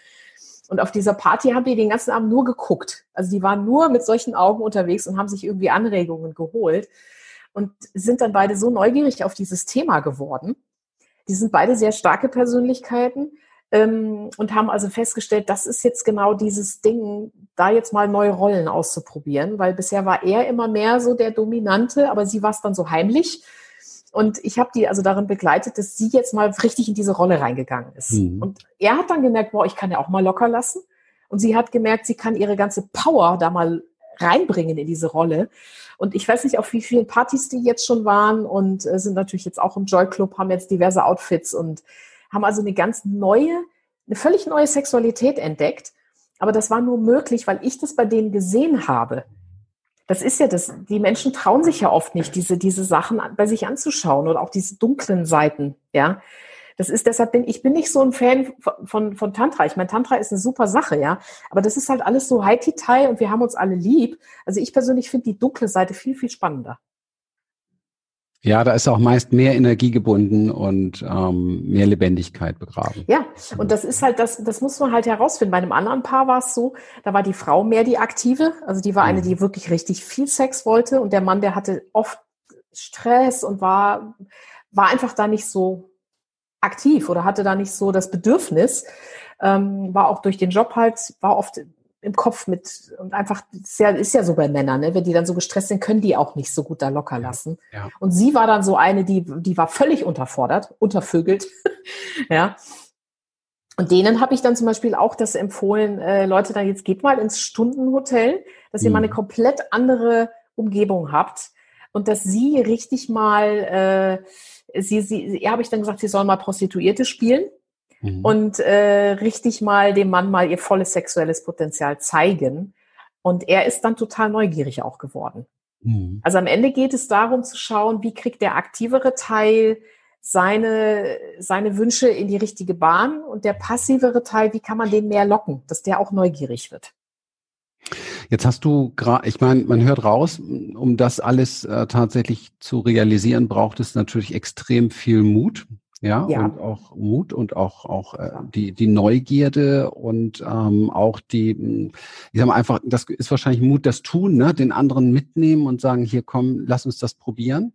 Und auf dieser Party haben die den ganzen Abend nur geguckt. Also die waren nur mit solchen Augen unterwegs und haben sich irgendwie Anregungen geholt und sind dann beide so neugierig auf dieses Thema geworden. Die sind beide sehr starke Persönlichkeiten und haben also festgestellt, das ist jetzt genau dieses Ding, da jetzt mal neue Rollen auszuprobieren, weil bisher war er immer mehr so der Dominante, aber sie war es dann so heimlich. Und ich habe die also darin begleitet, dass sie jetzt mal richtig in diese Rolle reingegangen ist. Mhm. Und er hat dann gemerkt, boah, ich kann ja auch mal locker lassen. Und sie hat gemerkt, sie kann ihre ganze Power da mal reinbringen in diese Rolle. Und ich weiß nicht, auf wie vielen Partys die jetzt schon waren und äh, sind natürlich jetzt auch im Joy Club, haben jetzt diverse Outfits und haben also eine ganz neue, eine völlig neue Sexualität entdeckt. Aber das war nur möglich, weil ich das bei denen gesehen habe. Das ist ja das, die Menschen trauen sich ja oft nicht, diese, diese Sachen bei sich anzuschauen oder auch diese dunklen Seiten, ja. Das ist, deshalb bin ich bin nicht so ein Fan von, von, von Tantra. Ich meine, Tantra ist eine super Sache, ja. Aber das ist halt alles so high-tie und wir haben uns alle lieb. Also ich persönlich finde die dunkle Seite viel, viel spannender. Ja, da ist auch meist mehr Energie gebunden und ähm, mehr Lebendigkeit begraben. Ja, und das ist halt, das, das muss man halt herausfinden. Bei einem anderen Paar war es so, da war die Frau mehr die Aktive, also die war eine, mhm. die wirklich richtig viel Sex wollte und der Mann, der hatte oft Stress und war, war einfach da nicht so aktiv oder hatte da nicht so das Bedürfnis, ähm, war auch durch den Job halt, war oft im Kopf mit und einfach, ist ja, ist ja so bei Männern, ne? wenn die dann so gestresst sind, können die auch nicht so gut da locker lassen. Ja. Und sie war dann so eine, die, die war völlig unterfordert, untervögelt, ja. Und denen habe ich dann zum Beispiel auch das empfohlen, äh, Leute, dann jetzt geht mal ins Stundenhotel, dass ihr mhm. mal eine komplett andere Umgebung habt und dass sie richtig mal, äh, sie, sie, ja, habe ich dann gesagt, sie sollen mal Prostituierte spielen mhm. und äh, richtig mal dem Mann mal ihr volles sexuelles Potenzial zeigen. Und er ist dann total neugierig auch geworden. Mhm. Also am Ende geht es darum zu schauen, wie kriegt der aktivere Teil seine, seine Wünsche in die richtige Bahn und der passivere Teil, wie kann man den mehr locken, dass der auch neugierig wird. Jetzt hast du gerade, ich meine, man hört raus, um das alles äh, tatsächlich zu realisieren, braucht es natürlich extrem viel Mut ja, ja, und auch Mut und auch auch äh, die die Neugierde und ähm, auch die, hm, ich sag mal einfach, das ist wahrscheinlich Mut, das tun, ne, den anderen mitnehmen und sagen, hier komm, lass uns das probieren.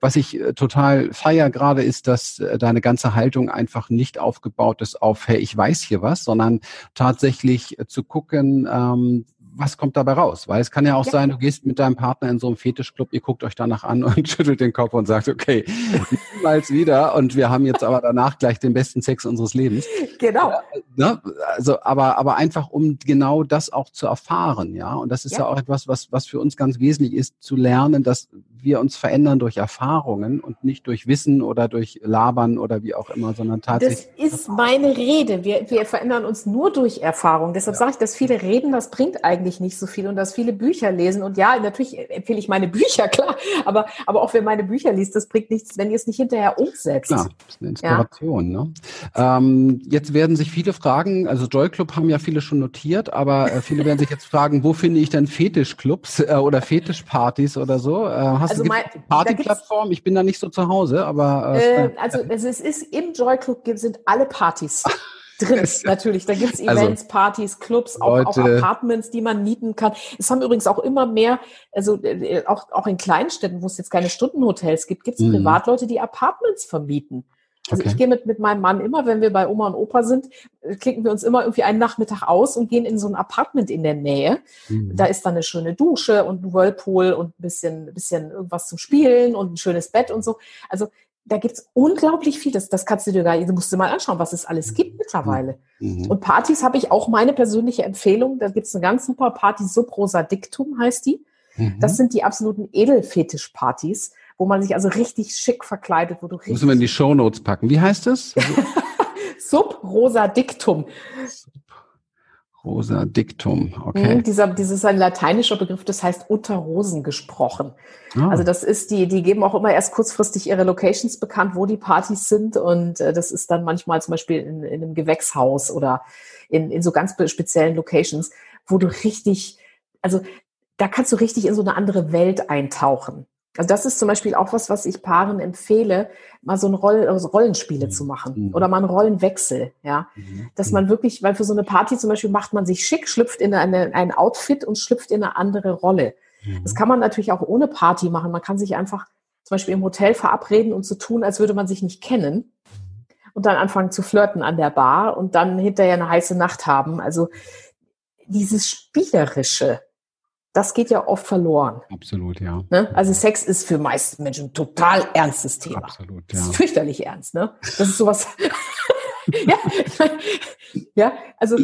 Was ich äh, total feier gerade ist, dass äh, deine ganze Haltung einfach nicht aufgebaut ist auf, hey, ich weiß hier was, sondern tatsächlich äh, zu gucken, ähm, was kommt dabei raus? Weil es kann ja auch ja. sein, du gehst mit deinem Partner in so einem Fetischclub, ihr guckt euch danach an und schüttelt den Kopf und sagt, okay, niemals wieder und wir haben jetzt aber danach gleich den besten Sex unseres Lebens. Genau. Ne? Also, aber, aber einfach, um genau das auch zu erfahren, ja. Und das ist ja, ja auch etwas, was, was für uns ganz wesentlich ist, zu lernen, dass wir uns verändern durch Erfahrungen und nicht durch Wissen oder durch Labern oder wie auch immer, sondern tatsächlich. Das ist meine Rede. Wir, wir verändern uns nur durch Erfahrung. Deshalb ja. sage ich, dass viele reden, das bringt eigentlich nicht so viel und dass viele Bücher lesen. Und ja, natürlich empfehle ich meine Bücher, klar. Aber, aber auch wer meine Bücher liest, das bringt nichts, wenn ihr es nicht hinterher umsetzt. Klar, das ist eine Inspiration. Ja. Ne? Ähm, jetzt werden sich viele fragen, also Joy Club haben ja viele schon notiert, aber äh, viele werden sich jetzt fragen, wo finde ich denn Fetischclubs äh, oder Fetischpartys oder so? Äh, hast also mein, Partyplattform? Ich bin da nicht so zu Hause, aber. Äh, äh also es ist im Joy Club sind alle Partys. drin, natürlich. Da gibt's also Events, also, Partys, Clubs, auch, auch, Apartments, die man mieten kann. Es haben übrigens auch immer mehr, also äh, auch, auch in Kleinstädten, wo es jetzt keine Stundenhotels gibt, gibt's mhm. Privatleute, die Apartments vermieten. Also okay. ich gehe mit, mit meinem Mann immer, wenn wir bei Oma und Opa sind, äh, klicken wir uns immer irgendwie einen Nachmittag aus und gehen in so ein Apartment in der Nähe. Mhm. Da ist dann eine schöne Dusche und ein Whirlpool und ein bisschen, bisschen irgendwas zum Spielen und ein schönes Bett und so. Also da gibt's unglaublich viel. Das, das kannst du dir gar nicht, du musst dir mal anschauen, was es alles gibt mittlerweile. Mhm. Und Partys habe ich auch meine persönliche Empfehlung. Da gibt's eine ganz super Party, Subrosa Dictum heißt die. Mhm. Das sind die absoluten Edelfetischpartys wo man sich also richtig schick verkleidet, wo du richtig. Müssen wir in die Show Notes packen. Wie heißt es? Sub rosa dictum. Rosa dictum, okay. Mhm, dieser, dieses ist ein lateinischer Begriff, das heißt unter Rosen gesprochen. Ah. Also das ist die, die geben auch immer erst kurzfristig ihre Locations bekannt, wo die Partys sind und äh, das ist dann manchmal zum Beispiel in, in einem Gewächshaus oder in, in so ganz speziellen Locations, wo du richtig, also da kannst du richtig in so eine andere Welt eintauchen. Also das ist zum Beispiel auch was, was ich Paaren empfehle, mal so ein Roll, also Rollenspiele mhm. zu machen mhm. oder mal einen Rollenwechsel, ja, mhm. dass man wirklich, weil für so eine Party zum Beispiel macht man sich schick, schlüpft in eine, ein Outfit und schlüpft in eine andere Rolle. Mhm. Das kann man natürlich auch ohne Party machen. Man kann sich einfach zum Beispiel im Hotel verabreden und so tun, als würde man sich nicht kennen und dann anfangen zu flirten an der Bar und dann hinterher eine heiße Nacht haben. Also dieses Spielerische, das geht ja oft verloren. Absolut, ja. Ne? Also Sex ist für meisten Menschen ein total ernstes Thema. Absolut, ja. Das ist fürchterlich ernst, ne? Das ist sowas. ja, ja, also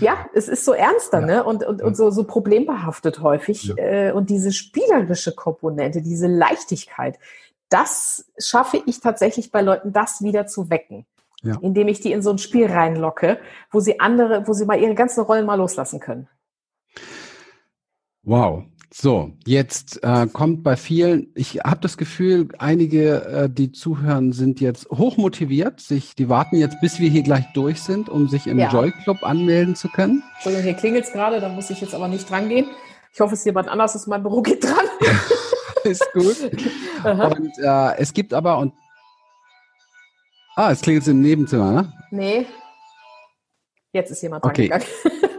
ja, es ist so ernster, ja. ne? Und, und, und so, so problembehaftet häufig. Ja. Äh, und diese spielerische Komponente, diese Leichtigkeit, das schaffe ich tatsächlich bei Leuten, das wieder zu wecken. Ja. Indem ich die in so ein Spiel reinlocke, wo sie andere, wo sie mal ihre ganzen Rollen mal loslassen können. Wow. So, jetzt äh, kommt bei vielen, ich habe das Gefühl, einige, äh, die zuhören, sind jetzt hochmotiviert, sich, die warten jetzt, bis wir hier gleich durch sind, um sich im ja. Joy Club anmelden zu können. Entschuldigung, hier klingelt es gerade, da muss ich jetzt aber nicht dran gehen. Ich hoffe, es ist jemand anders aus meinem Büro geht dran. ist gut. und äh, es gibt aber und Ah, es klingelt im Nebenzimmer, ne? Nee. Jetzt ist jemand dran okay. gegangen.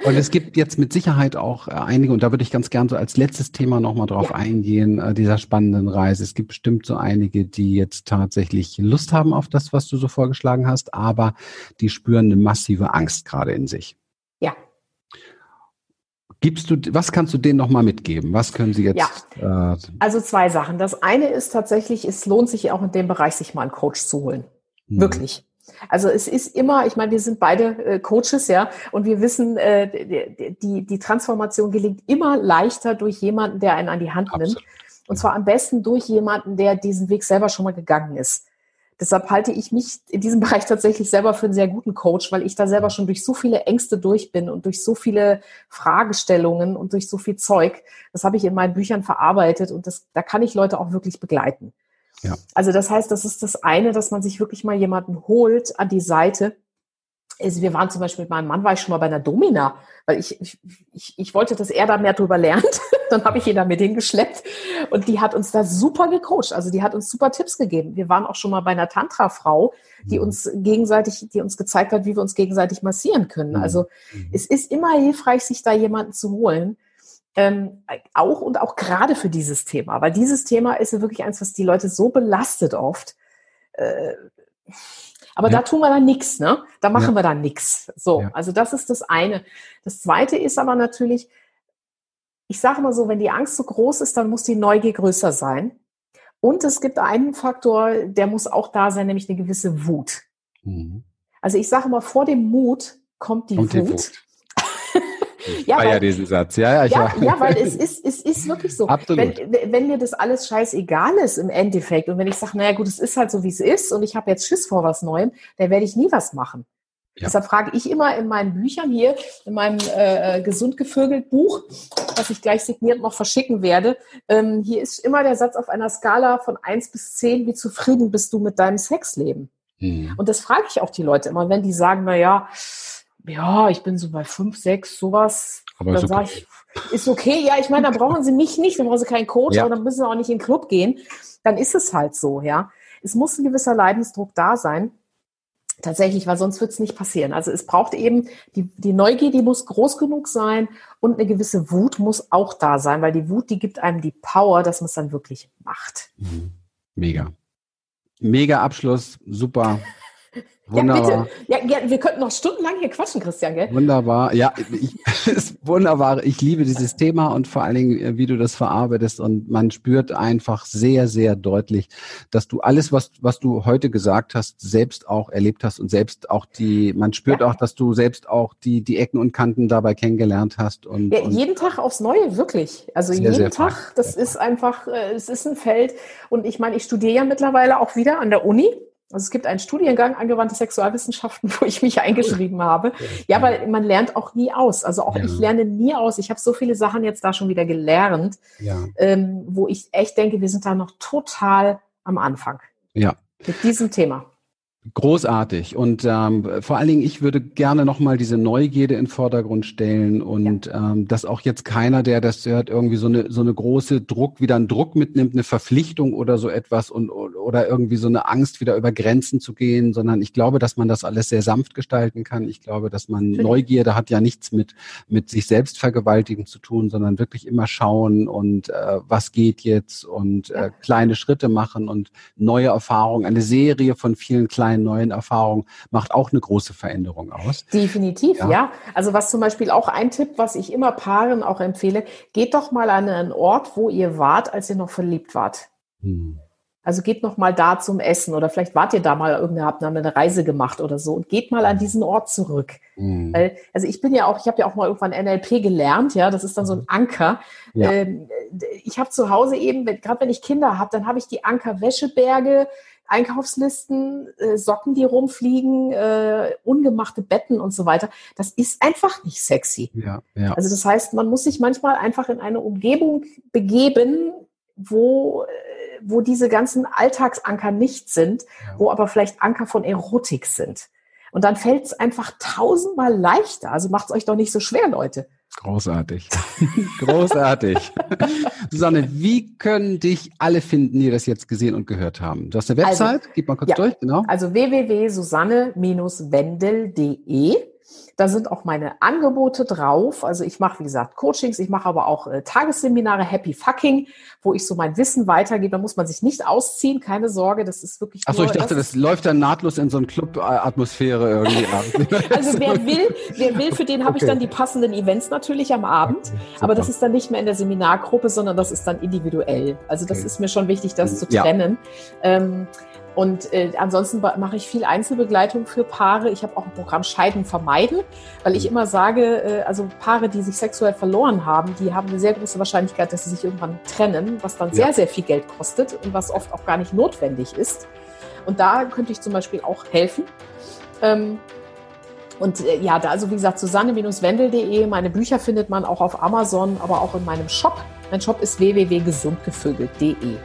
Und es gibt jetzt mit Sicherheit auch äh, einige, und da würde ich ganz gern so als letztes Thema nochmal drauf ja. eingehen, äh, dieser spannenden Reise. Es gibt bestimmt so einige, die jetzt tatsächlich Lust haben auf das, was du so vorgeschlagen hast, aber die spüren eine massive Angst gerade in sich. Ja. Gibst du, was kannst du denen nochmal mitgeben? Was können sie jetzt? Ja. Äh, also zwei Sachen. Das eine ist tatsächlich, es lohnt sich auch in dem Bereich, sich mal einen Coach zu holen. Hm. Wirklich. Also es ist immer, ich meine, wir sind beide äh, Coaches, ja, und wir wissen, äh, die, die Transformation gelingt immer leichter durch jemanden, der einen an die Hand Absolut. nimmt. Und zwar am besten durch jemanden, der diesen Weg selber schon mal gegangen ist. Deshalb halte ich mich in diesem Bereich tatsächlich selber für einen sehr guten Coach, weil ich da selber schon durch so viele Ängste durch bin und durch so viele Fragestellungen und durch so viel Zeug. Das habe ich in meinen Büchern verarbeitet und das, da kann ich Leute auch wirklich begleiten. Ja. Also das heißt, das ist das eine, dass man sich wirklich mal jemanden holt an die Seite, also wir waren zum Beispiel mit meinem Mann, war ich schon mal bei einer Domina, weil ich, ich, ich, wollte, dass er da mehr drüber lernt. Dann habe ich ihn da mit hingeschleppt und die hat uns da super gecoacht. Also die hat uns super Tipps gegeben. Wir waren auch schon mal bei einer Tantra-Frau, die mhm. uns gegenseitig, die uns gezeigt hat, wie wir uns gegenseitig massieren können. Mhm. Also mhm. es ist immer hilfreich, sich da jemanden zu holen. Ähm, auch und auch gerade für dieses Thema, weil dieses Thema ist ja wirklich eins, was die Leute so belastet oft. Äh, aber ja. da tun wir dann nichts, ne? Da machen ja. wir dann nichts. So, ja. also das ist das eine. Das zweite ist aber natürlich, ich sage mal so, wenn die Angst so groß ist, dann muss die Neugier größer sein. Und es gibt einen Faktor, der muss auch da sein, nämlich eine gewisse Wut. Mhm. Also ich sage mal, vor dem Mut kommt die kommt Wut. Die Wut. Ich ja, weil, diesen Satz. Ja, ja, ja, ja, weil es ist, es ist wirklich so. Absolut. Wenn, wenn mir das alles scheißegal ist im Endeffekt und wenn ich sage, naja gut, es ist halt so, wie es ist und ich habe jetzt Schiss vor was Neuem, dann werde ich nie was machen. Ja. Deshalb frage ich immer in meinen Büchern hier, in meinem äh, äh, gesund gevögelt Buch, was ich gleich signiert noch verschicken werde, ähm, hier ist immer der Satz auf einer Skala von eins bis zehn, wie zufrieden bist du mit deinem Sexleben? Mhm. Und das frage ich auch die Leute immer, wenn die sagen, na ja, ja, ich bin so bei fünf, sechs, sowas. Aber dann sage ich, ist okay. Ja, ich meine, da brauchen Sie mich nicht, dann brauchen Sie keinen Coach, ja. aber dann müssen Sie auch nicht in den Club gehen. Dann ist es halt so, ja. Es muss ein gewisser Leidensdruck da sein. Tatsächlich, weil sonst wird es nicht passieren. Also es braucht eben die, die Neugier, die muss groß genug sein und eine gewisse Wut muss auch da sein, weil die Wut, die gibt einem die Power, dass man es dann wirklich macht. Mhm. Mega. Mega Abschluss, super. Wunderbar. Ja, bitte. Ja, wir könnten noch stundenlang hier quatschen, Christian, gell? Wunderbar. Ja, ich, ist wunderbar. Ich liebe dieses Thema und vor allen Dingen, äh, wie du das verarbeitest. Und man spürt einfach sehr, sehr deutlich, dass du alles, was, was du heute gesagt hast, selbst auch erlebt hast und selbst auch die, man spürt ja. auch, dass du selbst auch die, die Ecken und Kanten dabei kennengelernt hast. Und, ja, und jeden Tag aufs Neue, wirklich. Also sehr, jeden sehr Tag, fein. das ist einfach, äh, es ist ein Feld. Und ich meine, ich studiere ja mittlerweile auch wieder an der Uni. Also es gibt einen Studiengang angewandte Sexualwissenschaften, wo ich mich eingeschrieben habe. Ja, weil man lernt auch nie aus. Also auch ja. ich lerne nie aus. Ich habe so viele Sachen jetzt da schon wieder gelernt, ja. ähm, wo ich echt denke, wir sind da noch total am Anfang. Ja. Mit diesem Thema. Großartig. Und ähm, vor allen Dingen, ich würde gerne nochmal diese Neugierde in den Vordergrund stellen und ja. ähm, dass auch jetzt keiner, der das hört, irgendwie so eine, so eine große Druck, wieder einen Druck mitnimmt, eine Verpflichtung oder so etwas und oder irgendwie so eine Angst, wieder über Grenzen zu gehen, sondern ich glaube, dass man das alles sehr sanft gestalten kann. Ich glaube, dass man Schön. Neugierde hat ja nichts mit, mit sich selbst vergewaltigen zu tun, sondern wirklich immer schauen und äh, was geht jetzt und äh, kleine Schritte machen und neue Erfahrungen, eine Serie von vielen kleinen kleinen neuen Erfahrungen macht auch eine große Veränderung aus. Definitiv, ja. ja. Also was zum Beispiel auch ein Tipp, was ich immer Paaren auch empfehle, geht doch mal an einen Ort, wo ihr wart, als ihr noch verliebt wart. Hm. Also geht noch mal da zum Essen oder vielleicht wart ihr da mal irgendeine, habt eine Reise gemacht oder so und geht mal an diesen Ort zurück. Mhm. Weil, also ich bin ja auch, ich habe ja auch mal irgendwann NLP gelernt, ja, das ist dann so ein Anker. Ja. Ähm, ich habe zu Hause eben, gerade wenn ich Kinder habe, dann habe ich die Anker Wäscheberge, Einkaufslisten, äh, Socken, die rumfliegen, äh, ungemachte Betten und so weiter. Das ist einfach nicht sexy. Ja, ja. Also das heißt, man muss sich manchmal einfach in eine Umgebung begeben, wo, äh, wo diese ganzen Alltagsanker nicht sind, ja. wo aber vielleicht Anker von Erotik sind. Und dann fällt es einfach tausendmal leichter. Also macht es euch doch nicht so schwer, Leute. Großartig. Großartig. Susanne, wie können dich alle finden, die das jetzt gesehen und gehört haben? Du hast eine also, Website, also, gib mal kurz ja, durch, genau. Also www.susanne-wendel.de da sind auch meine Angebote drauf. Also ich mache, wie gesagt, Coachings, ich mache aber auch äh, Tagesseminare, Happy Fucking, wo ich so mein Wissen weitergebe. Da muss man sich nicht ausziehen, keine Sorge, das ist wirklich. Achso, ich dachte, das, das läuft dann nahtlos in so eine Club-Atmosphäre irgendwie. also wer will, wer will, für den habe okay. ich dann die passenden Events natürlich am Abend. Okay, aber das ist dann nicht mehr in der Seminargruppe, sondern das ist dann individuell. Also das okay. ist mir schon wichtig, das zu trennen. Ja. Ähm, Und äh, ansonsten mache ich viel Einzelbegleitung für Paare. Ich habe auch ein Programm Scheiden vermeiden, weil ich mhm. immer sage, äh, also Paare, die sich sexuell verloren haben, die haben eine sehr große Wahrscheinlichkeit, dass sie sich irgendwann trennen, was dann sehr, ja. sehr viel Geld kostet und was oft auch gar nicht notwendig ist. Und da könnte ich zum Beispiel auch helfen. Ähm, und äh, ja, da also wie gesagt, susanne-wendel.de. Meine Bücher findet man auch auf Amazon, aber auch in meinem Shop. Mein Shop ist www.gesundgevögelt.de.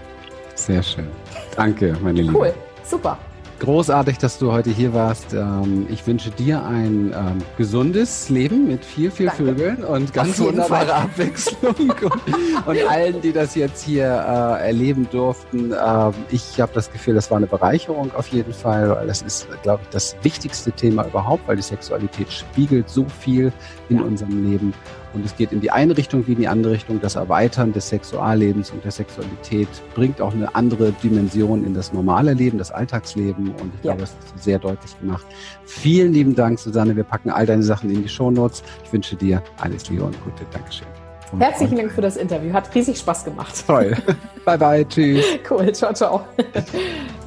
Sehr schön. Danke, meine Liebe. Cool, super. Großartig, dass du heute hier warst. Ähm, ich wünsche dir ein ähm, gesundes Leben mit viel, viel Danke. Vögeln und ganz wunderbare Fall. Abwechslung. und, und, allen, die das jetzt hier äh, erleben durften. Ähm, ich habe das Gefühl, das war eine Bereicherung auf jeden Fall, weil das ist, glaube ich, das wichtigste Thema überhaupt, weil die Sexualität spiegelt so viel in ja. unserem Leben. Und es geht in die eine Richtung wie in die andere Richtung. Das Erweitern des Sexuallebens und der Sexualität bringt auch eine andere Dimension in das normale Leben, das Alltagsleben. Und ich ja. glaube, das hast du sehr deutlich gemacht. Vielen lieben Dank, Susanne. Wir packen all deine Sachen in die Shownotes. Ich wünsche dir alles Liebe und Gute. Dankeschön. Und Herzlichen Dank für das Interview. Hat riesig Spaß gemacht. Toll. bye bye. Tschüss. Cool. Ciao, ciao.